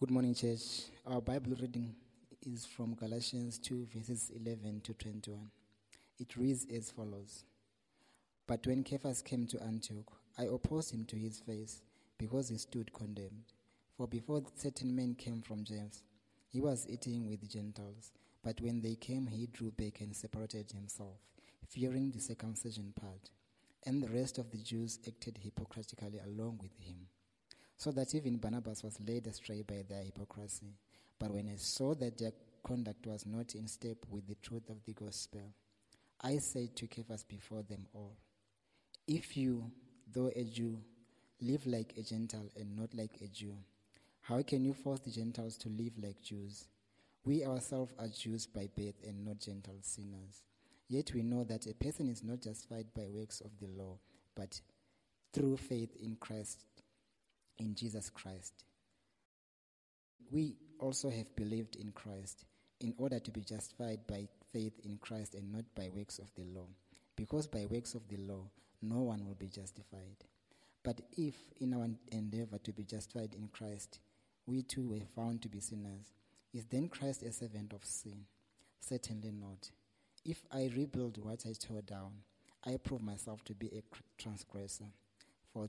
Good morning, church. Our Bible reading is from Galatians 2, verses 11 to 21. It reads as follows But when Cephas came to Antioch, I opposed him to his face, because he stood condemned. For before certain men came from James, he was eating with Gentiles. But when they came, he drew back and separated himself, fearing the circumcision part. And the rest of the Jews acted hypocritically along with him so that even Barnabas was led astray by their hypocrisy. But when I saw that their conduct was not in step with the truth of the gospel, I said to Cephas before them all, If you, though a Jew, live like a Gentile and not like a Jew, how can you force the Gentiles to live like Jews? We ourselves are Jews by birth and not Gentile sinners. Yet we know that a person is not justified by works of the law, but through faith in Christ in Jesus Christ. We also have believed in Christ in order to be justified by faith in Christ and not by works of the law. Because by works of the law, no one will be justified. But if, in our endeavor to be justified in Christ, we too were found to be sinners, is then Christ a servant of sin? Certainly not. If I rebuild what I tore down, I prove myself to be a transgressor. For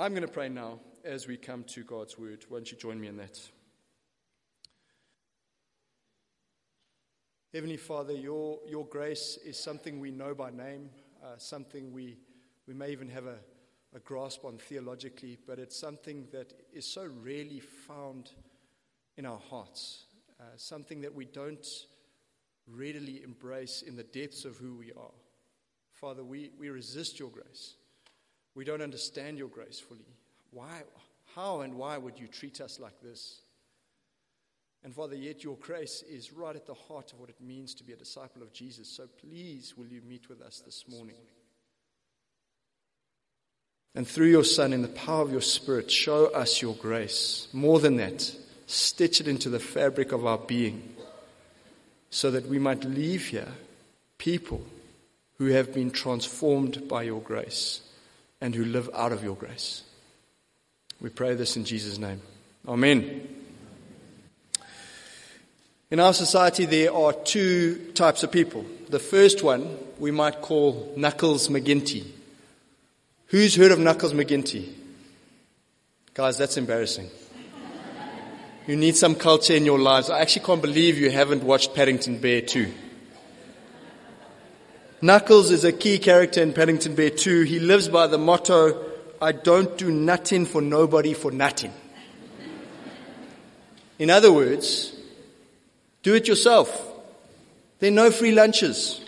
I'm going to pray now as we come to God's word. Why don't you join me in that? Heavenly Father, your, your grace is something we know by name, uh, something we, we may even have a, a grasp on theologically, but it's something that is so rarely found in our hearts, uh, something that we don't readily embrace in the depths of who we are. Father, we, we resist your grace. We don't understand your grace fully. Why, how and why would you treat us like this? And Father, yet your grace is right at the heart of what it means to be a disciple of Jesus. So please, will you meet with us this morning? And through your Son, in the power of your Spirit, show us your grace. More than that, stitch it into the fabric of our being so that we might leave here people who have been transformed by your grace and who live out of your grace. We pray this in Jesus' name. Amen. In our society, there are two types of people. The first one we might call Knuckles McGinty. Who's heard of Knuckles McGinty? Guys, that's embarrassing. You need some culture in your lives. I actually can't believe you haven't watched Paddington Bear 2. Knuckles is a key character in Paddington Bear 2. He lives by the motto, I don't do nothing for nobody for nothing. In other words, do it yourself. There are no free lunches.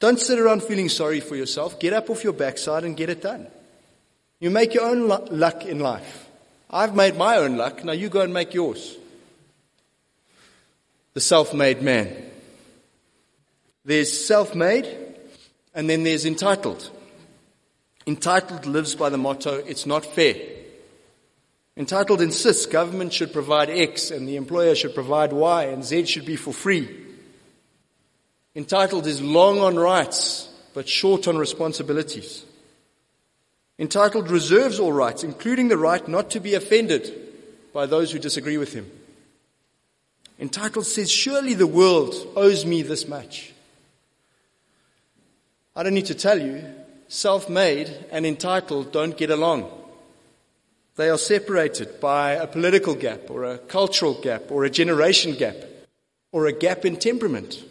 Don't sit around feeling sorry for yourself. Get up off your backside and get it done. You make your own luck in life. I've made my own luck. Now you go and make yours. The self-made man. There's self made, and then there's entitled. Entitled lives by the motto, it's not fair. Entitled insists government should provide X and the employer should provide Y and Z should be for free. Entitled is long on rights but short on responsibilities. Entitled reserves all rights, including the right not to be offended by those who disagree with him. Entitled says, surely the world owes me this much. I don't need to tell you, self made and entitled don't get along. They are separated by a political gap, or a cultural gap, or a generation gap, or a gap in temperament,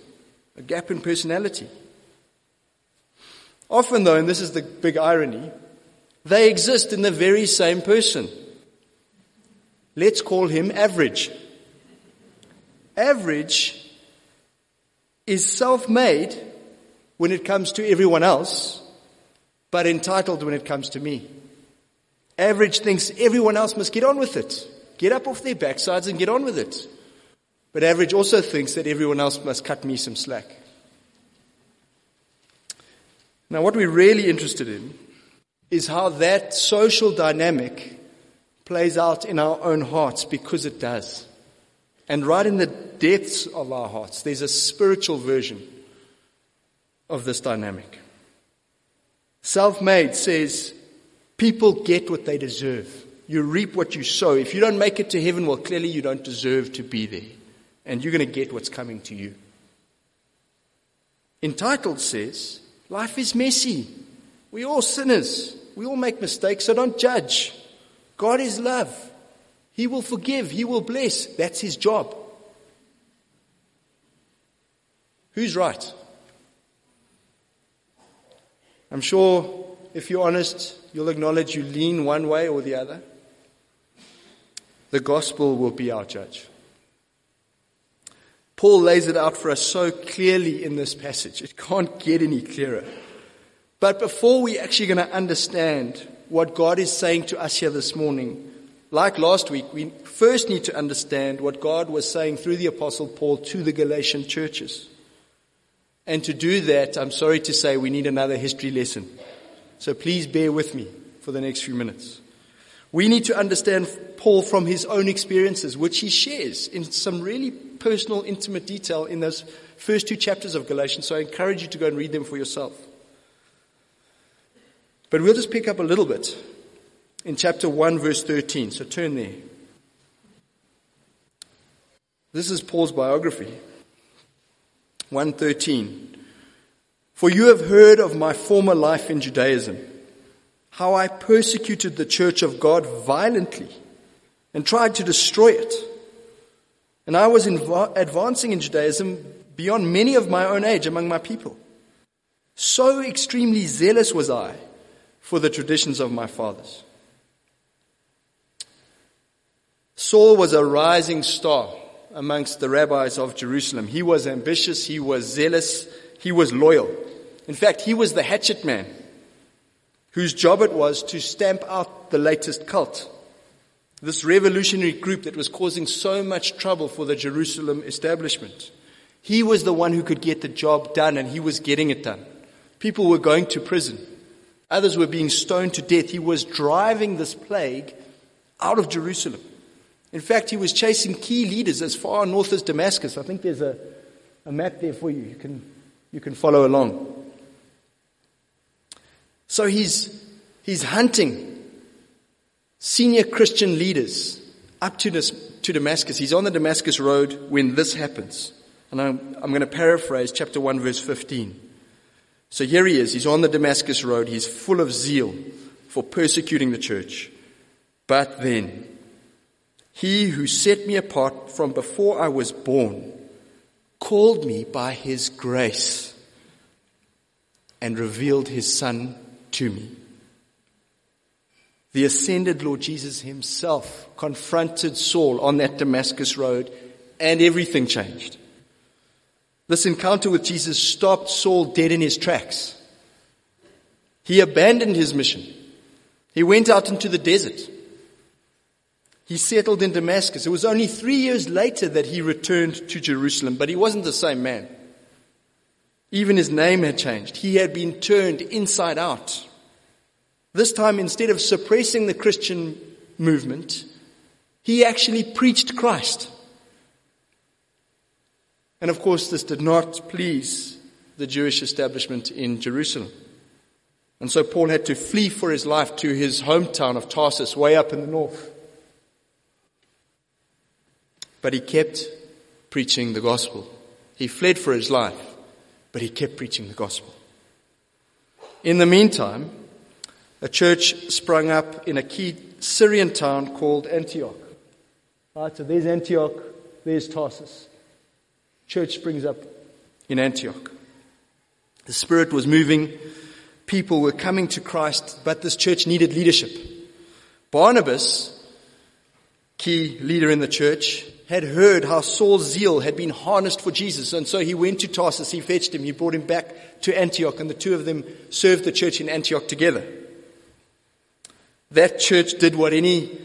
a gap in personality. Often, though, and this is the big irony, they exist in the very same person. Let's call him average. Average is self made when it comes to everyone else, but entitled when it comes to me. Average thinks everyone else must get on with it. get up off their backsides and get on with it. But average also thinks that everyone else must cut me some slack. Now, what we're really interested in is how that social dynamic plays out in our own hearts because it does. And right in the depths of our hearts, there's a spiritual version of this dynamic. Self made says people get what they deserve. You reap what you sow. If you don't make it to heaven, well, clearly you don't deserve to be there. And you're going to get what's coming to you. Entitled says, life is messy. We're all sinners. We all make mistakes, so don't judge. God is love. He will forgive. He will bless. That's his job. Who's right? I'm sure if you're honest, you'll acknowledge you lean one way or the other. The gospel will be our judge. Paul lays it out for us so clearly in this passage. It can't get any clearer. But before we're actually going to understand what God is saying to us here this morning, like last week, we first need to understand what God was saying through the Apostle Paul to the Galatian churches. And to do that, I'm sorry to say, we need another history lesson. So please bear with me for the next few minutes. We need to understand Paul from his own experiences, which he shares in some really personal, intimate detail in those first two chapters of Galatians. So I encourage you to go and read them for yourself. But we'll just pick up a little bit in chapter 1, verse 13. So turn there. This is Paul's biography. 113. For you have heard of my former life in Judaism, how I persecuted the church of God violently and tried to destroy it. And I was inv- advancing in Judaism beyond many of my own age among my people. So extremely zealous was I for the traditions of my fathers. Saul was a rising star amongst the rabbis of Jerusalem. He was ambitious, he was zealous, he was loyal. In fact, he was the hatchet man whose job it was to stamp out the latest cult. This revolutionary group that was causing so much trouble for the Jerusalem establishment. He was the one who could get the job done and he was getting it done. People were going to prison. Others were being stoned to death. He was driving this plague out of Jerusalem. In fact, he was chasing key leaders as far north as Damascus. I think there's a, a map there for you. You can, you can follow along. So he's, he's hunting senior Christian leaders up to, this, to Damascus. He's on the Damascus road when this happens. And I'm, I'm going to paraphrase chapter 1, verse 15. So here he is. He's on the Damascus road. He's full of zeal for persecuting the church. But then, he who set me apart from before I was born called me by his grace and revealed his son to me. The ascended Lord Jesus himself confronted Saul on that Damascus road and everything changed. This encounter with Jesus stopped Saul dead in his tracks. He abandoned his mission. He went out into the desert. He settled in Damascus. It was only three years later that he returned to Jerusalem, but he wasn't the same man. Even his name had changed. He had been turned inside out. This time, instead of suppressing the Christian movement, he actually preached Christ. And of course, this did not please the Jewish establishment in Jerusalem. And so Paul had to flee for his life to his hometown of Tarsus, way up in the north. But he kept preaching the gospel. He fled for his life, but he kept preaching the gospel. In the meantime, a church sprung up in a key Syrian town called Antioch. Right, so there's Antioch, there's Tarsus. Church springs up in Antioch. The Spirit was moving, people were coming to Christ, but this church needed leadership. Barnabas, key leader in the church, had heard how Saul's zeal had been harnessed for Jesus, and so he went to Tarsus, he fetched him, he brought him back to Antioch, and the two of them served the church in Antioch together. That church did what any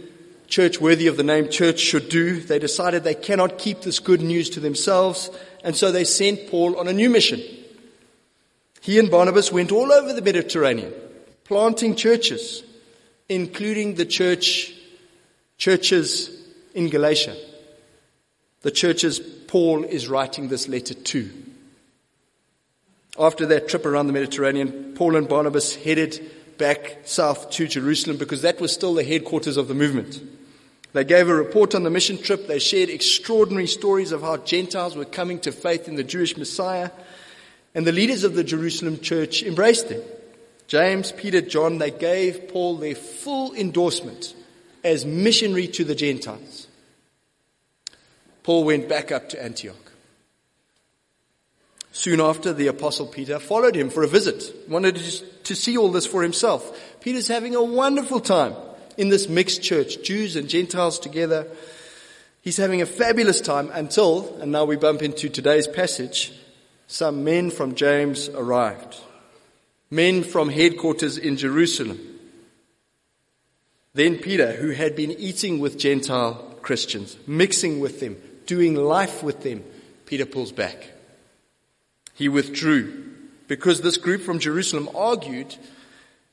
church worthy of the name church should do. They decided they cannot keep this good news to themselves, and so they sent Paul on a new mission. He and Barnabas went all over the Mediterranean, planting churches, including the church, churches in Galatia. The churches Paul is writing this letter to. After that trip around the Mediterranean, Paul and Barnabas headed back south to Jerusalem because that was still the headquarters of the movement. They gave a report on the mission trip. They shared extraordinary stories of how Gentiles were coming to faith in the Jewish Messiah. And the leaders of the Jerusalem church embraced them. James, Peter, John, they gave Paul their full endorsement as missionary to the Gentiles. Paul went back up to Antioch. Soon after, the Apostle Peter followed him for a visit, wanted to see all this for himself. Peter's having a wonderful time in this mixed church, Jews and Gentiles together. He's having a fabulous time until, and now we bump into today's passage, some men from James arrived. Men from headquarters in Jerusalem. Then Peter, who had been eating with Gentile Christians, mixing with them, doing life with them, Peter pulls back. He withdrew because this group from Jerusalem argued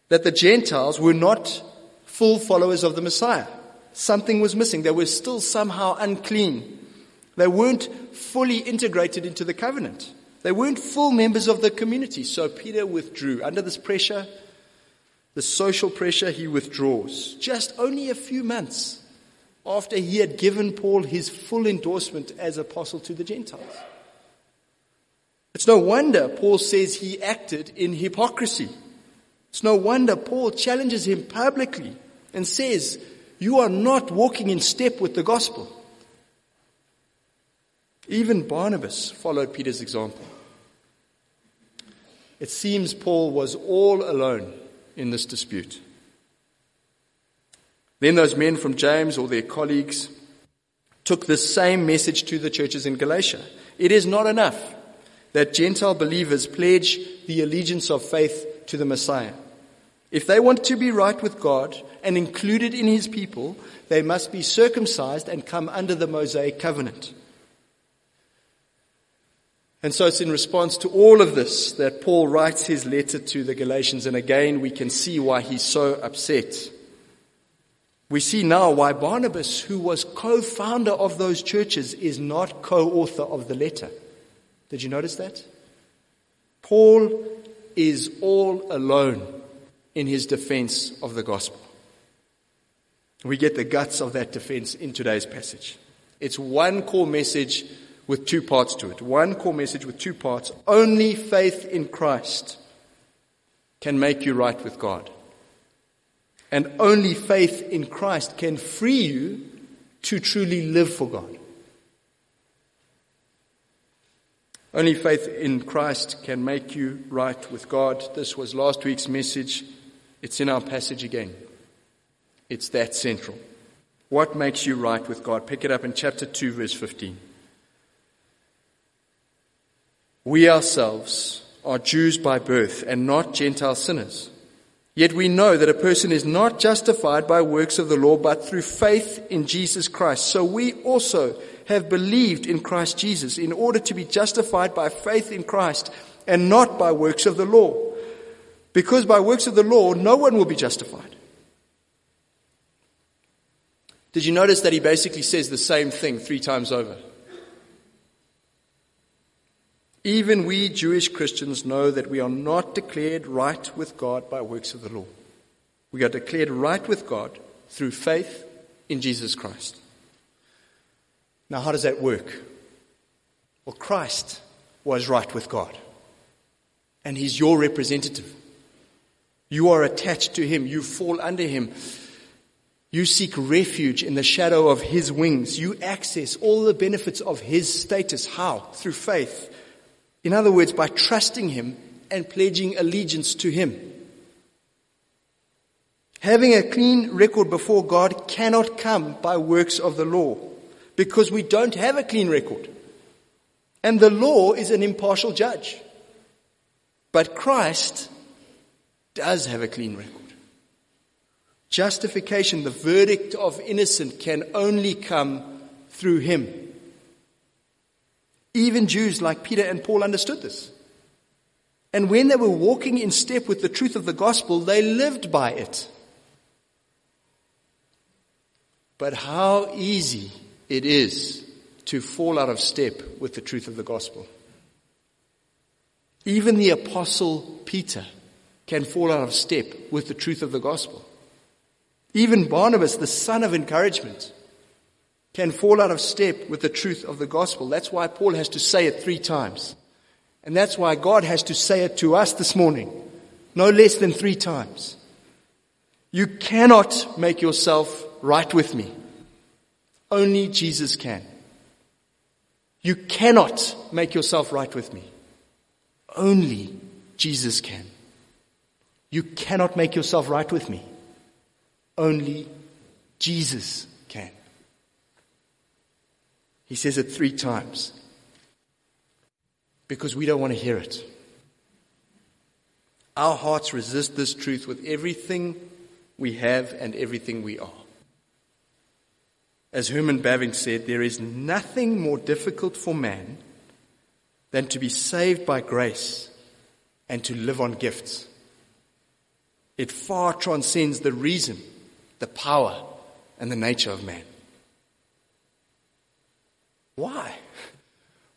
that the Gentiles were not full followers of the Messiah. Something was missing. They were still somehow unclean. They weren't fully integrated into the covenant. They weren't full members of the community. So Peter withdrew. Under this pressure, the social pressure, he withdraws. Just only a few months after he had given Paul his full endorsement as apostle to the Gentiles. It's no wonder Paul says he acted in hypocrisy. It's no wonder Paul challenges him publicly and says, You are not walking in step with the gospel. Even Barnabas followed Peter's example. It seems Paul was all alone in this dispute. Then those men from James or their colleagues took the same message to the churches in Galatia. It is not enough that Gentile believers pledge the allegiance of faith to the Messiah. If they want to be right with God and included in his people, they must be circumcised and come under the Mosaic covenant. And so it's in response to all of this that Paul writes his letter to the Galatians, and again we can see why he's so upset. We see now why Barnabas, who was co founder of those churches, is not co author of the letter. Did you notice that? Paul is all alone in his defense of the gospel. We get the guts of that defense in today's passage. It's one core message with two parts to it. One core message with two parts. Only faith in Christ can make you right with God. And only faith in Christ can free you to truly live for God. Only faith in Christ can make you right with God. This was last week's message. It's in our passage again. It's that central. What makes you right with God? Pick it up in chapter 2, verse 15. We ourselves are Jews by birth and not Gentile sinners. Yet we know that a person is not justified by works of the law, but through faith in Jesus Christ. So we also have believed in Christ Jesus in order to be justified by faith in Christ and not by works of the law. Because by works of the law, no one will be justified. Did you notice that he basically says the same thing three times over? Even we Jewish Christians know that we are not declared right with God by works of the law. We are declared right with God through faith in Jesus Christ. Now, how does that work? Well, Christ was right with God, and He's your representative. You are attached to Him, you fall under Him. You seek refuge in the shadow of His wings. You access all the benefits of His status. How? Through faith. In other words, by trusting Him and pledging allegiance to Him. Having a clean record before God cannot come by works of the law because we don't have a clean record. And the law is an impartial judge. But Christ does have a clean record. Justification, the verdict of innocent, can only come through him. Even Jews like Peter and Paul understood this. And when they were walking in step with the truth of the gospel, they lived by it. But how easy it is to fall out of step with the truth of the gospel. Even the apostle Peter can fall out of step with the truth of the gospel. Even Barnabas, the son of encouragement, can fall out of step with the truth of the gospel. That's why Paul has to say it three times. And that's why God has to say it to us this morning, no less than three times. You cannot make yourself right with me. Only Jesus can. You cannot make yourself right with me. Only Jesus can. You cannot make yourself right with me. Only Jesus. He says it three times because we don't want to hear it. Our hearts resist this truth with everything we have and everything we are. As Herman Bavinck said, there is nothing more difficult for man than to be saved by grace and to live on gifts. It far transcends the reason, the power, and the nature of man. Why?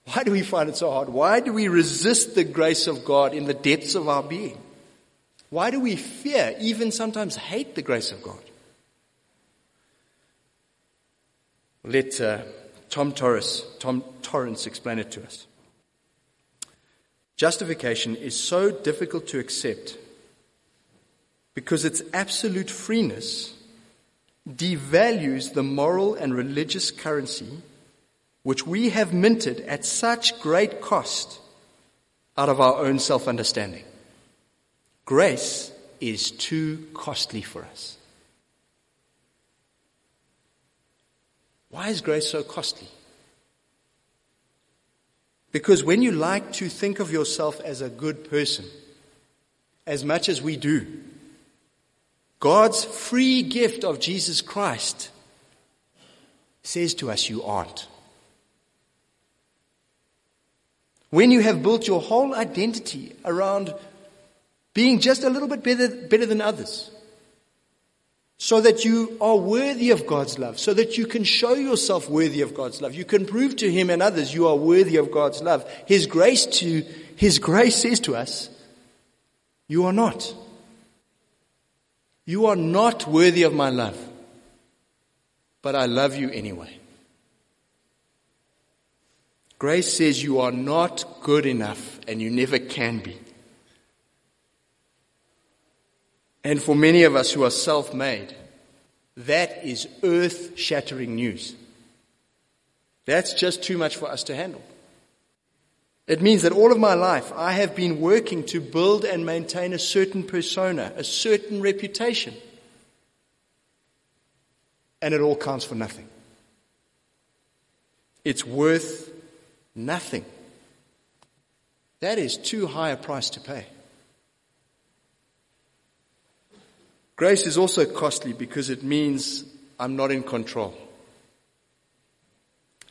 Why do we find it so hard? Why do we resist the grace of God in the depths of our being? Why do we fear, even sometimes hate the grace of God? Let uh, Tom Torrance, Tom Torrance explain it to us. Justification is so difficult to accept because its absolute freeness devalues the moral and religious currency which we have minted at such great cost out of our own self understanding. Grace is too costly for us. Why is grace so costly? Because when you like to think of yourself as a good person, as much as we do, God's free gift of Jesus Christ says to us, You aren't. When you have built your whole identity around being just a little bit better, better than others, so that you are worthy of God's love, so that you can show yourself worthy of God's love. You can prove to Him and others you are worthy of God's love. His grace to, His grace says to us, you are not. You are not worthy of my love, but I love you anyway. Grace says you are not good enough and you never can be. And for many of us who are self made, that is earth shattering news. That's just too much for us to handle. It means that all of my life I have been working to build and maintain a certain persona, a certain reputation. And it all counts for nothing. It's worth Nothing. That is too high a price to pay. Grace is also costly because it means I'm not in control.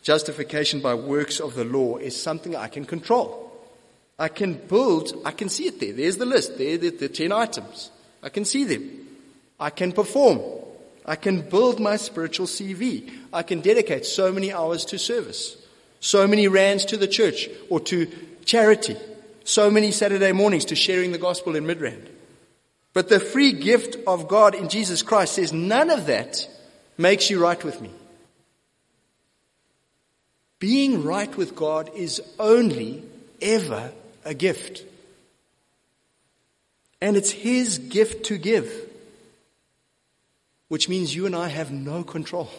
Justification by works of the law is something I can control. I can build, I can see it there. There's the list. There, the, the 10 items. I can see them. I can perform. I can build my spiritual CV. I can dedicate so many hours to service. So many rands to the church or to charity. So many Saturday mornings to sharing the gospel in Midrand. But the free gift of God in Jesus Christ says none of that makes you right with me. Being right with God is only ever a gift. And it's His gift to give, which means you and I have no control.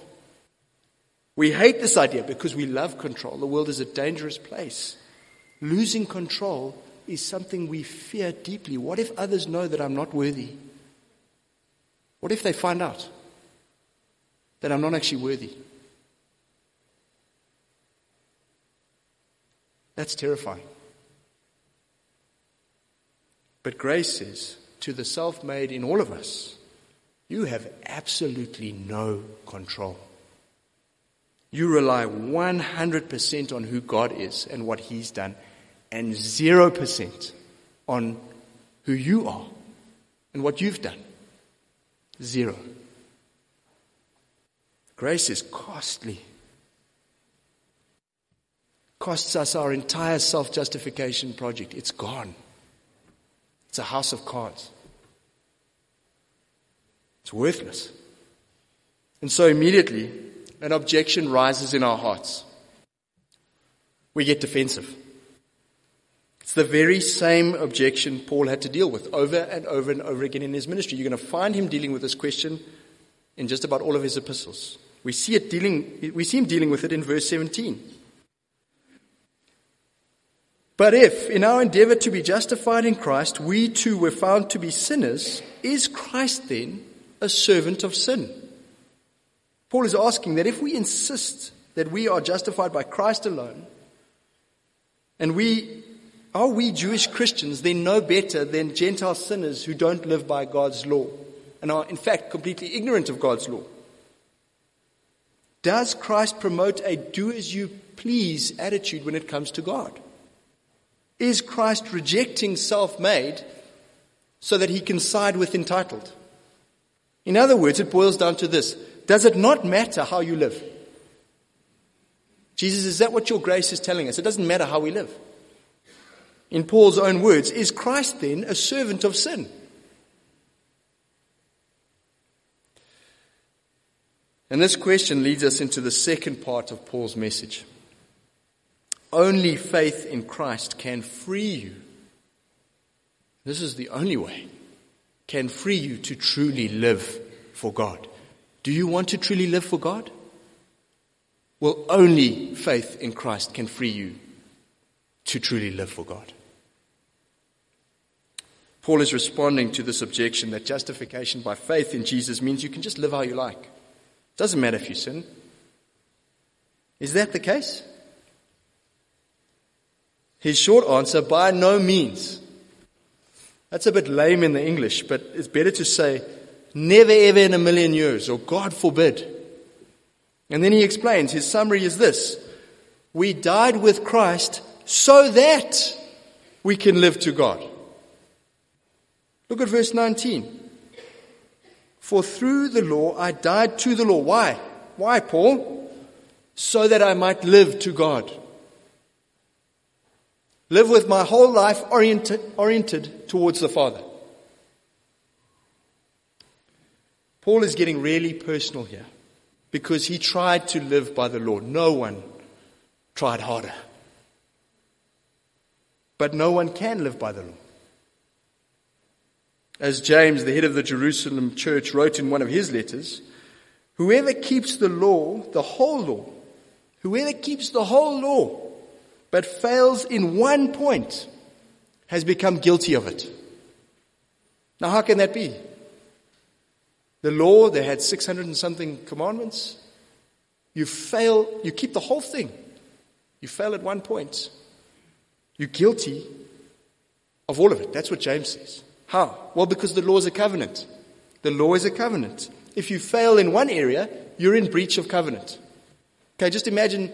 We hate this idea because we love control. The world is a dangerous place. Losing control is something we fear deeply. What if others know that I'm not worthy? What if they find out that I'm not actually worthy? That's terrifying. But grace says to the self made in all of us, you have absolutely no control. You rely 100% on who God is and what He's done, and 0% on who you are and what you've done. Zero. Grace is costly. Costs us our entire self justification project. It's gone. It's a house of cards. It's worthless. And so immediately, an objection rises in our hearts. We get defensive. It's the very same objection Paul had to deal with over and over and over again in his ministry. You're going to find him dealing with this question in just about all of his epistles. We see it dealing, we see him dealing with it in verse 17. But if, in our endeavor to be justified in Christ, we too were found to be sinners, is Christ then a servant of sin? Paul is asking that if we insist that we are justified by Christ alone, and we are we Jewish Christians then no better than Gentile sinners who don't live by God's law and are in fact completely ignorant of God's law? Does Christ promote a do as you please attitude when it comes to God? Is Christ rejecting self made so that he can side with entitled? In other words, it boils down to this Does it not matter how you live? Jesus, is that what your grace is telling us? It doesn't matter how we live. In Paul's own words, is Christ then a servant of sin? And this question leads us into the second part of Paul's message. Only faith in Christ can free you. This is the only way. Can free you to truly live for God. Do you want to truly live for God? Well, only faith in Christ can free you to truly live for God. Paul is responding to this objection that justification by faith in Jesus means you can just live how you like. It Doesn't matter if you sin. Is that the case? His short answer, by no means. That's a bit lame in the English, but it's better to say, never ever in a million years, or God forbid. And then he explains, his summary is this We died with Christ so that we can live to God. Look at verse 19. For through the law I died to the law. Why? Why, Paul? So that I might live to God. Live with my whole life oriented, oriented towards the Father. Paul is getting really personal here because he tried to live by the law. No one tried harder. But no one can live by the law. As James, the head of the Jerusalem church, wrote in one of his letters, whoever keeps the law, the whole law, whoever keeps the whole law, but fails in one point, has become guilty of it. Now, how can that be? The law, they had 600 and something commandments. You fail, you keep the whole thing. You fail at one point. You're guilty of all of it. That's what James says. How? Well, because the law is a covenant. The law is a covenant. If you fail in one area, you're in breach of covenant. Okay, just imagine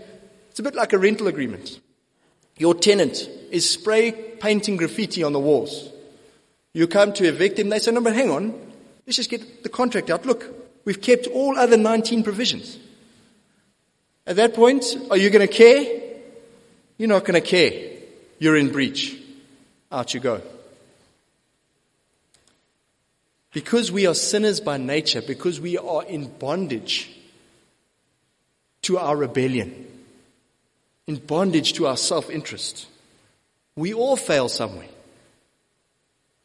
it's a bit like a rental agreement. Your tenant is spray painting graffiti on the walls. You come to evict him, they say, no, but hang on, let's just get the contract out. Look, we've kept all other 19 provisions. At that point, are you going to care? You're not going to care. You're in breach. Out you go. Because we are sinners by nature, because we are in bondage to our rebellion, in bondage to our self interest, we all fail somewhere.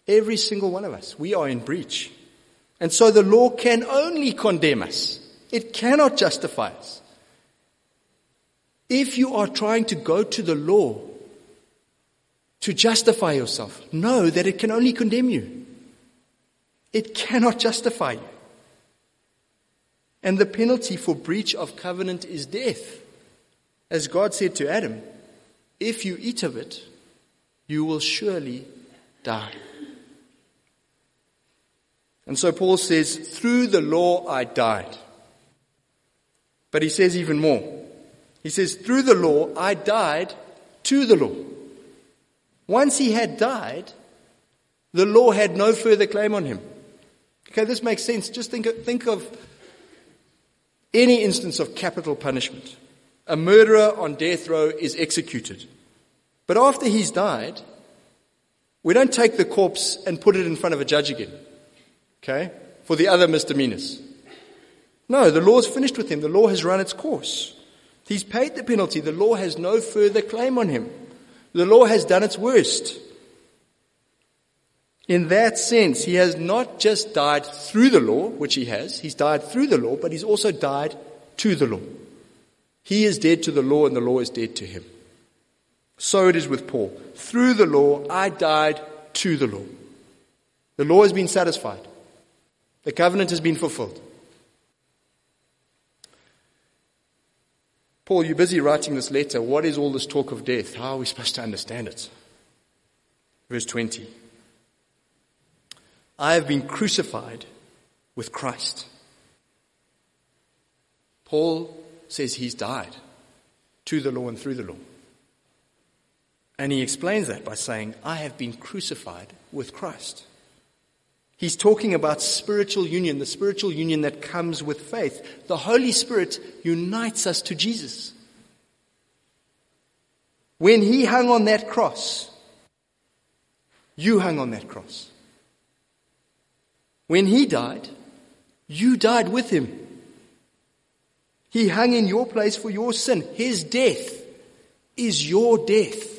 Every single one of us. We are in breach. And so the law can only condemn us. It cannot justify us. If you are trying to go to the law to justify yourself, know that it can only condemn you. It cannot justify you. And the penalty for breach of covenant is death. As God said to Adam, if you eat of it, you will surely die. And so Paul says, through the law I died. But he says even more. He says, through the law I died to the law. Once he had died, the law had no further claim on him. Okay, this makes sense. Just think of, think of any instance of capital punishment. A murderer on death row is executed. But after he's died, we don't take the corpse and put it in front of a judge again. Okay? For the other misdemeanors. No, the law's finished with him. The law has run its course. He's paid the penalty. The law has no further claim on him. The law has done its worst. In that sense, he has not just died through the law, which he has, he's died through the law, but he's also died to the law. He is dead to the law and the law is dead to him. So it is with Paul. Through the law, I died to the law. The law has been satisfied. The covenant has been fulfilled. Paul, you're busy writing this letter. What is all this talk of death? How are we supposed to understand it? Verse 20. I have been crucified with Christ. Paul says he's died to the law and through the law. And he explains that by saying, I have been crucified with Christ. He's talking about spiritual union, the spiritual union that comes with faith. The Holy Spirit unites us to Jesus. When he hung on that cross, you hung on that cross. When he died, you died with him. He hung in your place for your sin. His death is your death.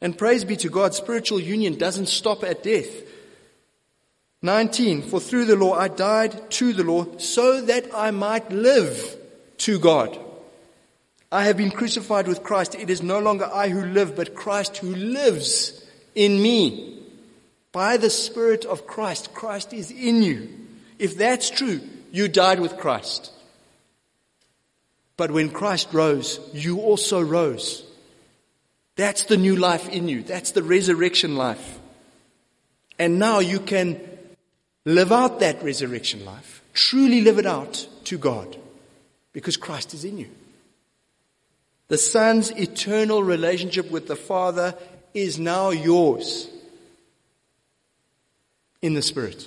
And praise be to God, spiritual union doesn't stop at death. 19, for through the law I died to the law so that I might live to God. I have been crucified with Christ. It is no longer I who live, but Christ who lives in me. By the Spirit of Christ, Christ is in you. If that's true, you died with Christ. But when Christ rose, you also rose. That's the new life in you. That's the resurrection life. And now you can live out that resurrection life. Truly live it out to God. Because Christ is in you. The Son's eternal relationship with the Father is now yours in the Spirit.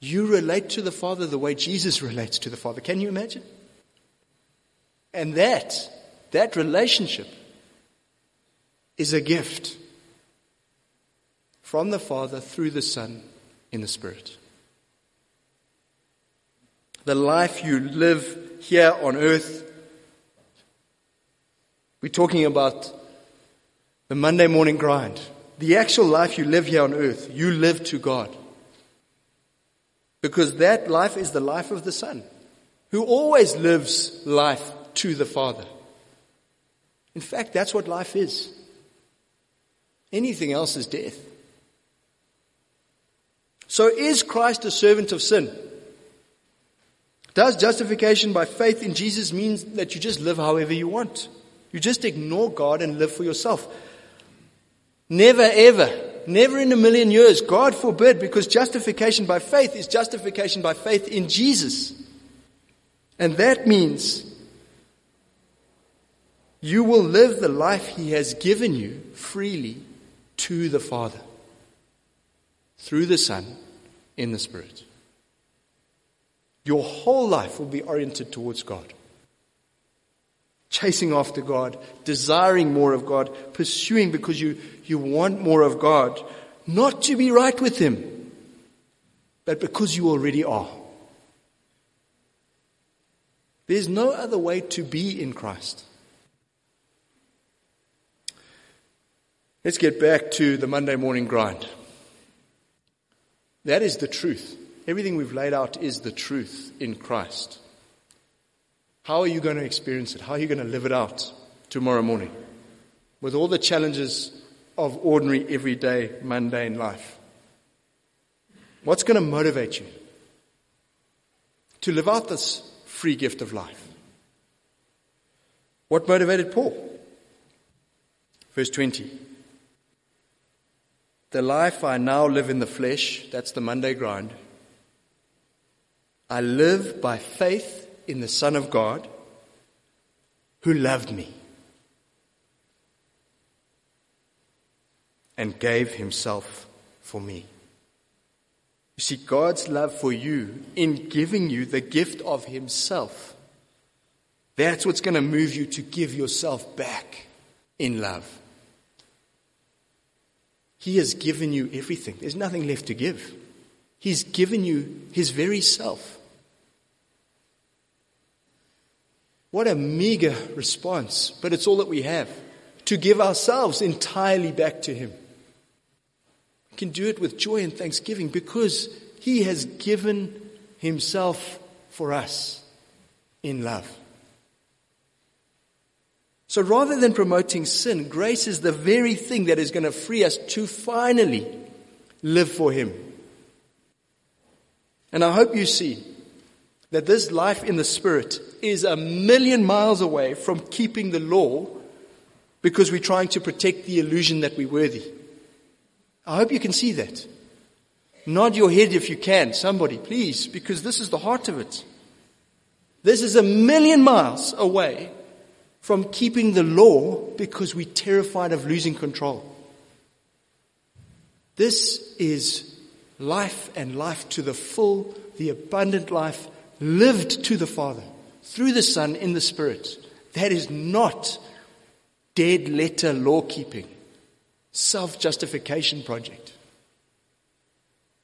You relate to the Father the way Jesus relates to the Father. Can you imagine? And that, that relationship is a gift from the Father through the Son in the Spirit. The life you live here on earth, we're talking about the Monday morning grind. The actual life you live here on earth, you live to God. Because that life is the life of the Son, who always lives life to the Father. In fact, that's what life is. Anything else is death. So is Christ a servant of sin? Does justification by faith in Jesus mean that you just live however you want? You just ignore God and live for yourself? Never ever. Never in a million years. God forbid, because justification by faith is justification by faith in Jesus. And that means you will live the life He has given you freely to the Father through the Son in the Spirit. Your whole life will be oriented towards God. Chasing after God, desiring more of God, pursuing because you, you want more of God, not to be right with Him, but because you already are. There's no other way to be in Christ. Let's get back to the Monday morning grind. That is the truth. Everything we've laid out is the truth in Christ. How are you going to experience it? How are you going to live it out tomorrow morning? With all the challenges of ordinary, everyday, mundane life. What's going to motivate you to live out this free gift of life? What motivated Paul? Verse 20. The life I now live in the flesh, that's the Monday grind. I live by faith in the Son of God who loved me and gave himself for me. You see, God's love for you in giving you the gift of himself, that's what's going to move you to give yourself back in love. He has given you everything. There's nothing left to give. He's given you His very self. What a meager response, but it's all that we have to give ourselves entirely back to Him. We can do it with joy and thanksgiving because He has given Himself for us in love. So rather than promoting sin, grace is the very thing that is going to free us to finally live for Him. And I hope you see that this life in the Spirit is a million miles away from keeping the law because we're trying to protect the illusion that we're worthy. I hope you can see that. Nod your head if you can, somebody, please, because this is the heart of it. This is a million miles away from keeping the law because we're terrified of losing control. This is life and life to the full, the abundant life lived to the Father through the Son in the Spirit. That is not dead letter law keeping, self justification project.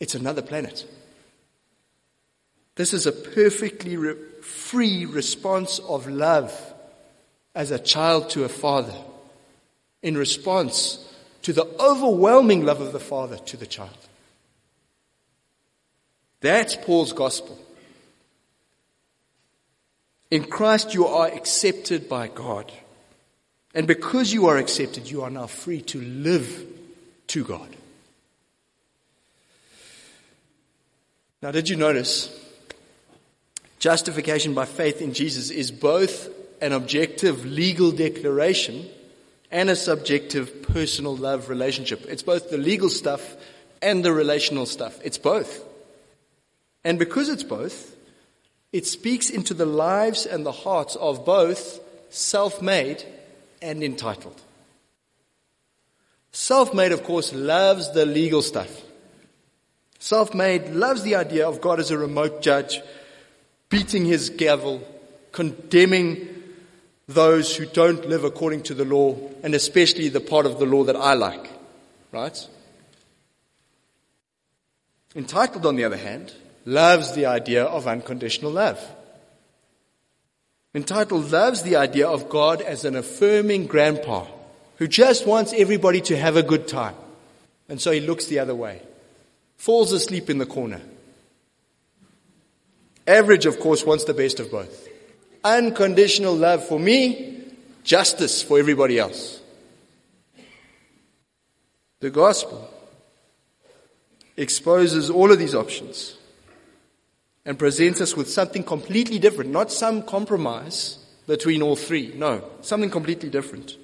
It's another planet. This is a perfectly re- free response of love as a child to a father in response to the overwhelming love of the father to the child. That's Paul's gospel. In Christ, you are accepted by God. And because you are accepted, you are now free to live to God. Now, did you notice? Justification by faith in Jesus is both an objective legal declaration and a subjective personal love relationship. It's both the legal stuff and the relational stuff. It's both. And because it's both, it speaks into the lives and the hearts of both self made and entitled. Self made, of course, loves the legal stuff. Self made loves the idea of God as a remote judge, beating his gavel, condemning those who don't live according to the law, and especially the part of the law that I like. Right? Entitled, on the other hand, loves the idea of unconditional love. Entitled loves the idea of God as an affirming grandpa who just wants everybody to have a good time. And so he looks the other way, falls asleep in the corner. Average, of course, wants the best of both unconditional love for me, justice for everybody else. The gospel exposes all of these options and presents us with something completely different, not some compromise between all three. No, something completely different.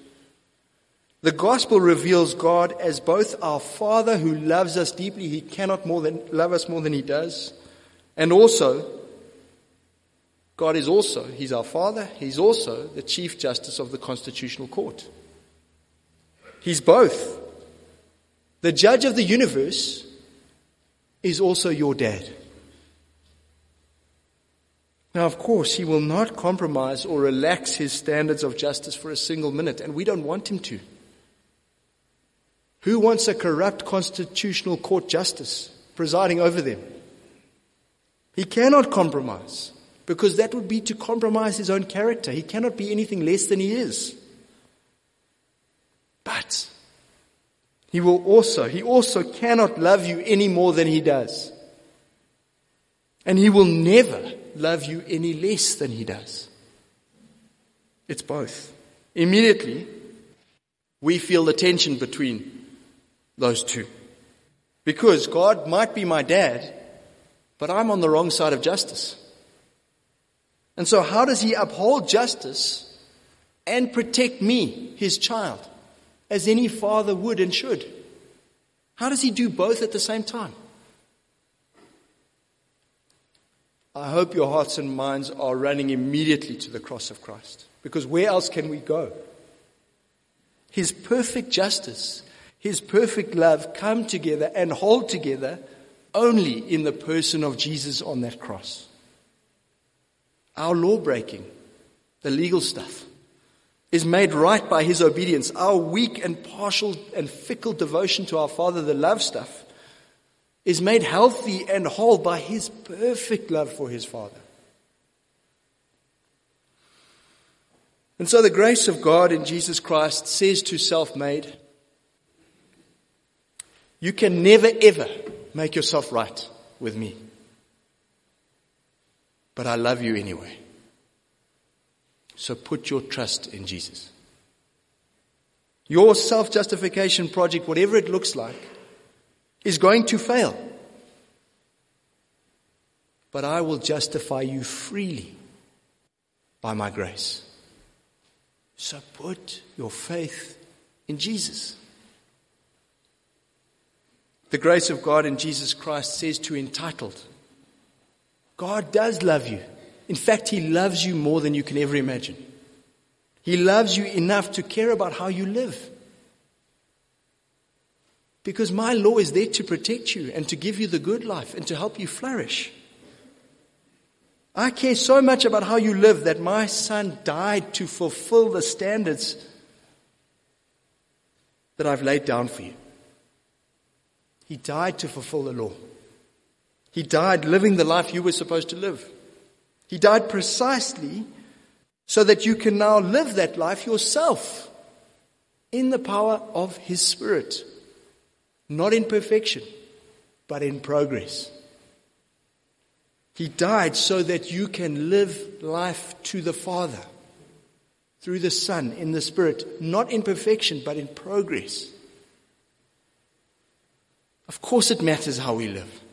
The gospel reveals God as both our Father who loves us deeply, He cannot more than love us more than He does, and also God is also, He's our Father, He's also the Chief Justice of the Constitutional Court. He's both. The judge of the universe is also your dad. Now, of course, he will not compromise or relax his standards of justice for a single minute, and we don't want him to. Who wants a corrupt constitutional court justice presiding over them? He cannot compromise because that would be to compromise his own character. He cannot be anything less than he is. But he will also, he also cannot love you any more than he does. And he will never love you any less than he does. It's both. Immediately, we feel the tension between those two. Because God might be my dad, but I'm on the wrong side of justice. And so, how does he uphold justice and protect me, his child, as any father would and should? How does he do both at the same time? I hope your hearts and minds are running immediately to the cross of Christ. Because where else can we go? His perfect justice, His perfect love come together and hold together only in the person of Jesus on that cross. Our law breaking, the legal stuff, is made right by His obedience. Our weak and partial and fickle devotion to our Father, the love stuff, is made healthy and whole by his perfect love for his Father. And so the grace of God in Jesus Christ says to self made, you can never ever make yourself right with me. But I love you anyway. So put your trust in Jesus. Your self justification project, whatever it looks like, is going to fail. But I will justify you freely by my grace. So put your faith in Jesus. The grace of God in Jesus Christ says to entitled, God does love you. In fact, He loves you more than you can ever imagine. He loves you enough to care about how you live. Because my law is there to protect you and to give you the good life and to help you flourish. I care so much about how you live that my son died to fulfill the standards that I've laid down for you. He died to fulfill the law. He died living the life you were supposed to live. He died precisely so that you can now live that life yourself in the power of His Spirit. Not in perfection, but in progress. He died so that you can live life to the Father through the Son in the Spirit, not in perfection, but in progress. Of course, it matters how we live.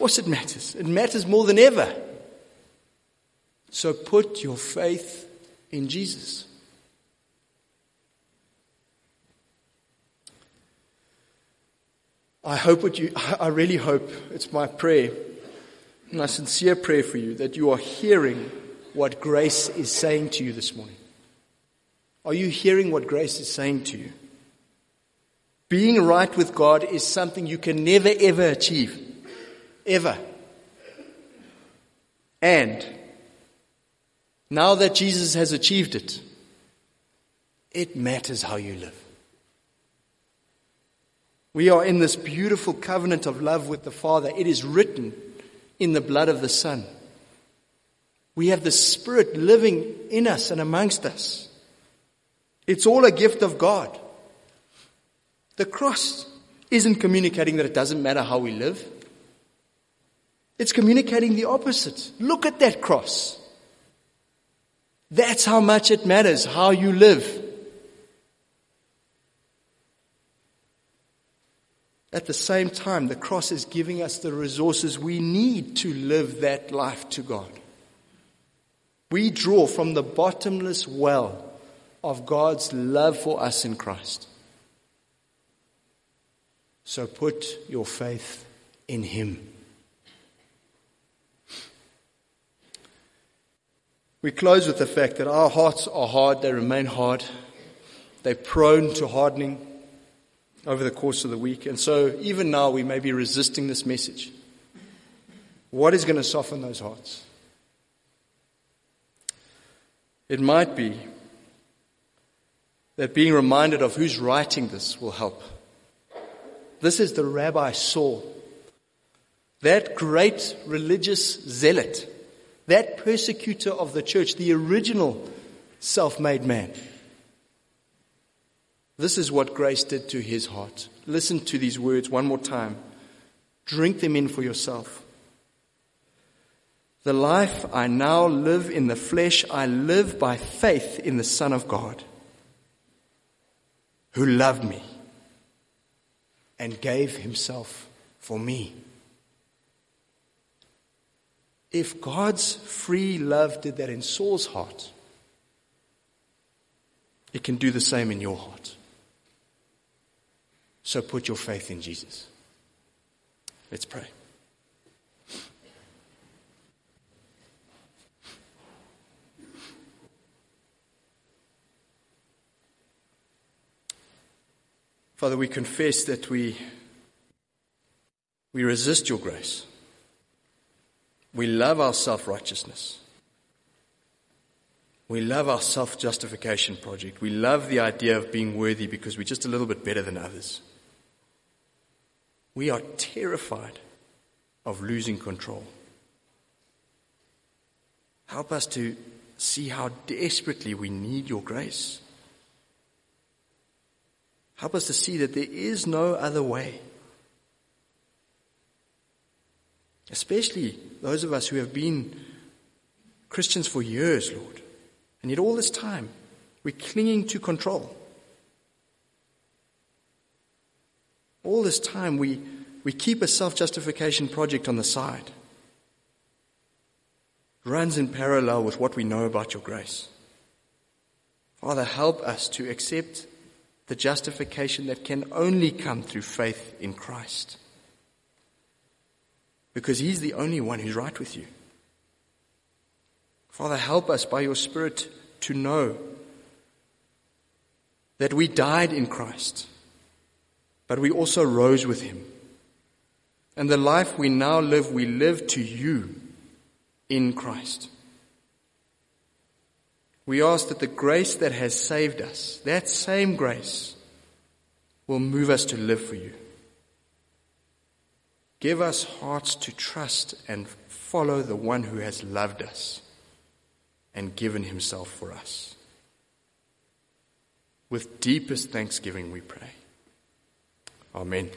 Course, it matters. It matters more than ever. So put your faith in Jesus. I hope what you, I really hope, it's my prayer, my sincere prayer for you, that you are hearing what grace is saying to you this morning. Are you hearing what grace is saying to you? Being right with God is something you can never ever achieve. Ever. And now that Jesus has achieved it, it matters how you live. We are in this beautiful covenant of love with the Father. It is written in the blood of the Son. We have the Spirit living in us and amongst us. It's all a gift of God. The cross isn't communicating that it doesn't matter how we live. It's communicating the opposite. Look at that cross. That's how much it matters how you live. At the same time, the cross is giving us the resources we need to live that life to God. We draw from the bottomless well of God's love for us in Christ. So put your faith in Him. We close with the fact that our hearts are hard, they remain hard, they're prone to hardening over the course of the week. And so even now we may be resisting this message. What is going to soften those hearts? It might be that being reminded of who's writing this will help. This is the Rabbi Saul, that great religious zealot, that persecutor of the church, the original self made man. This is what grace did to his heart. Listen to these words one more time. Drink them in for yourself. The life I now live in the flesh, I live by faith in the Son of God, who loved me and gave himself for me. If God's free love did that in Saul's heart, it can do the same in your heart. So put your faith in Jesus. Let's pray. Father, we confess that we, we resist your grace. We love our self righteousness. We love our self justification project. We love the idea of being worthy because we're just a little bit better than others. We are terrified of losing control. Help us to see how desperately we need your grace. Help us to see that there is no other way. Especially those of us who have been Christians for years, Lord. And yet all this time, we're clinging to control. All this time, we, we keep a self justification project on the side. It runs in parallel with what we know about your grace. Father, help us to accept the justification that can only come through faith in Christ. Because He's the only one who's right with you. Father, help us by your Spirit to know that we died in Christ, but we also rose with Him. And the life we now live, we live to you in Christ. We ask that the grace that has saved us, that same grace, will move us to live for you. Give us hearts to trust and follow the one who has loved us and given himself for us. With deepest thanksgiving we pray. Amen.